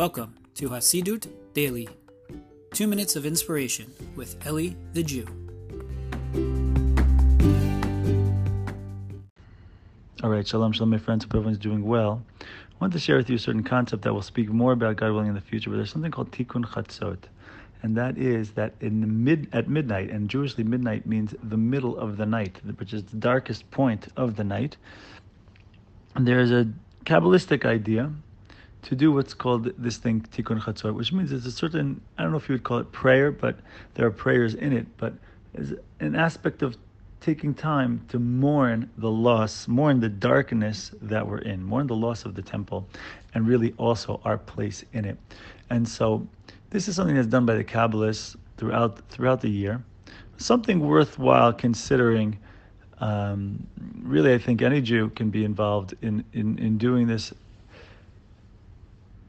Welcome to Hasidut Daily, two minutes of inspiration with Eli the Jew. All right, shalom, shalom, my friends. Hope everyone's doing well. I want to share with you a certain concept that we'll speak more about, God willing, in the future. But there's something called Tikkun Chatzot, and that is that in the mid at midnight, and Jewishly midnight means the middle of the night, which is the darkest point of the night. And there is a kabbalistic idea to do what's called this thing tikkun chatzot, which means it's a certain I don't know if you would call it prayer, but there are prayers in it, but is an aspect of taking time to mourn the loss, mourn the darkness that we're in, mourn the loss of the temple, and really also our place in it. And so, this is something that's done by the Kabbalists throughout throughout the year. Something worthwhile considering. Um, really, I think any Jew can be involved in, in, in doing this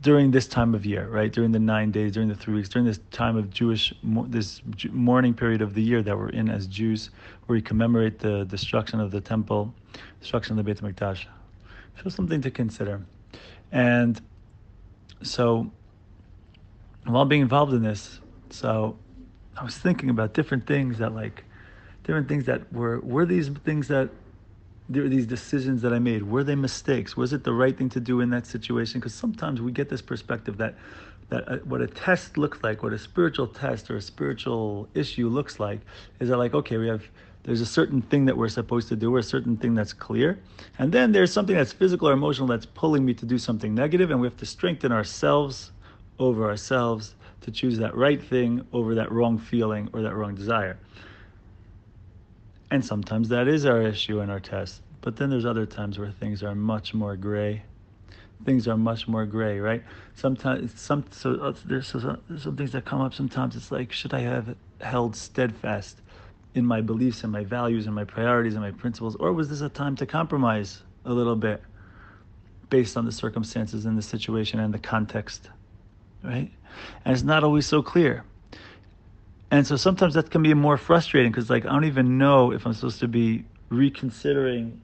during this time of year, right? During the nine days, during the three weeks, during this time of Jewish, this mourning period of the year that we're in as Jews, where we commemorate the destruction of the temple, destruction of the Beit HaMikdash. So something to consider. And so, while being involved in this, so I was thinking about different things that like, different things that were, were these things that these decisions that I made. Were they mistakes? Was it the right thing to do in that situation? Because sometimes we get this perspective that that uh, what a test looks like, what a spiritual test or a spiritual issue looks like, is that like okay, we have there's a certain thing that we're supposed to do, or a certain thing that's clear, and then there's something that's physical or emotional that's pulling me to do something negative, and we have to strengthen ourselves over ourselves to choose that right thing over that wrong feeling or that wrong desire. And sometimes that is our issue in our test. But then there's other times where things are much more gray. Things are much more gray, right? Sometimes, some so uh, there's some, some things that come up. Sometimes it's like, should I have held steadfast in my beliefs and my values and my priorities and my principles, or was this a time to compromise a little bit based on the circumstances and the situation and the context, right? And it's not always so clear. And so sometimes that can be more frustrating because, like, I don't even know if I'm supposed to be reconsidering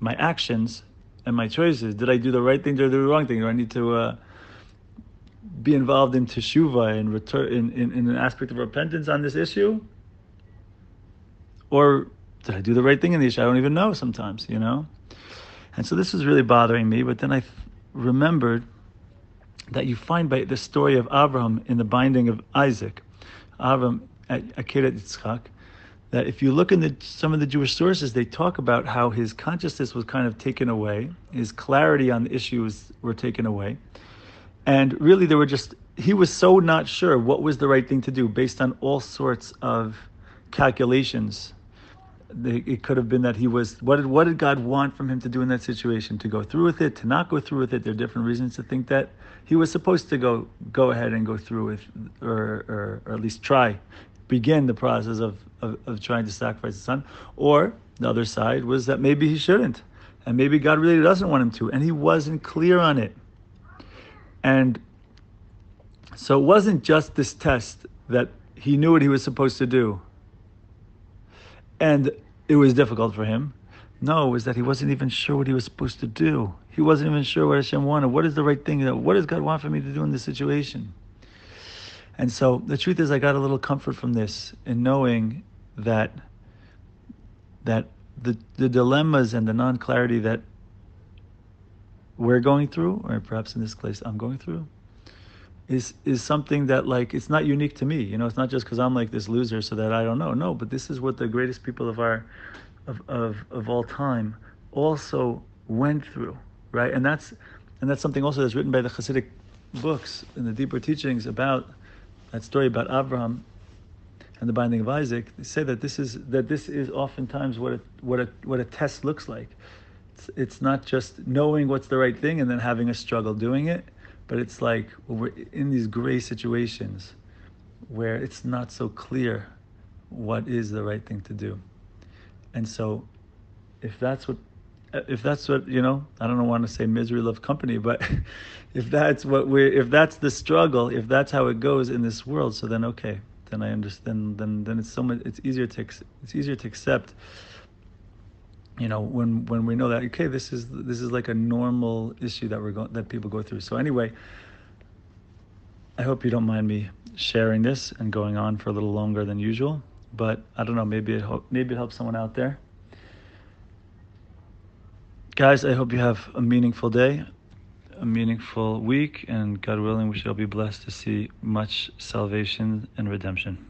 my actions and my choices. Did I do the right thing? Do the wrong thing? Do I need to uh, be involved in teshuva and return in, in, in an aspect of repentance on this issue? Or did I do the right thing in the issue? I don't even know sometimes, you know? And so this was really bothering me. But then I remembered that you find by the story of Abraham in the binding of Isaac Avram at Akedat Yitzchak, that if you look in the, some of the Jewish sources, they talk about how his consciousness was kind of taken away, his clarity on the issues were taken away, and really there were just he was so not sure what was the right thing to do based on all sorts of calculations. It could have been that he was what did what did God want from him to do in that situation? To go through with it, to not go through with it. There are different reasons to think that he was supposed to go go ahead and go through with, or, or, or at least try, begin the process of, of, of trying to sacrifice his son. Or the other side was that maybe he shouldn't, and maybe God really doesn't want him to, and he wasn't clear on it. And so it wasn't just this test that he knew what he was supposed to do, and it was difficult for him. No, it was that he wasn't even sure what he was supposed to do. He wasn't even sure what Hashem wanted. What is the right thing? What does God want for me to do in this situation? And so the truth is, I got a little comfort from this in knowing that that the the dilemmas and the non clarity that we're going through, or perhaps in this case I'm going through, is is something that like it's not unique to me. You know, it's not just because I'm like this loser, so that I don't know. No, but this is what the greatest people of our of of, of all time also went through right? And that's and that's something also that's written by the Hasidic books and the deeper teachings about that story about Abraham and the binding of Isaac. They say that this is that this is oftentimes what a, what a what a test looks like. It's, it's not just knowing what's the right thing and then having a struggle doing it, but it's like we're in these gray situations where it's not so clear what is the right thing to do. And so if that's what if that's what you know i don't want to say misery love company but if that's what we're if that's the struggle if that's how it goes in this world so then okay then i understand then then it's so much it's easier to it's easier to accept you know when when we know that okay this is this is like a normal issue that we're going that people go through. So anyway i hope you don't mind me sharing this and going on for a little longer than usual but i don't know maybe it ho- maybe it helps someone out there. Guys i hope you have a meaningful day a meaningful week and god willing we shall be blessed to see much salvation and redemption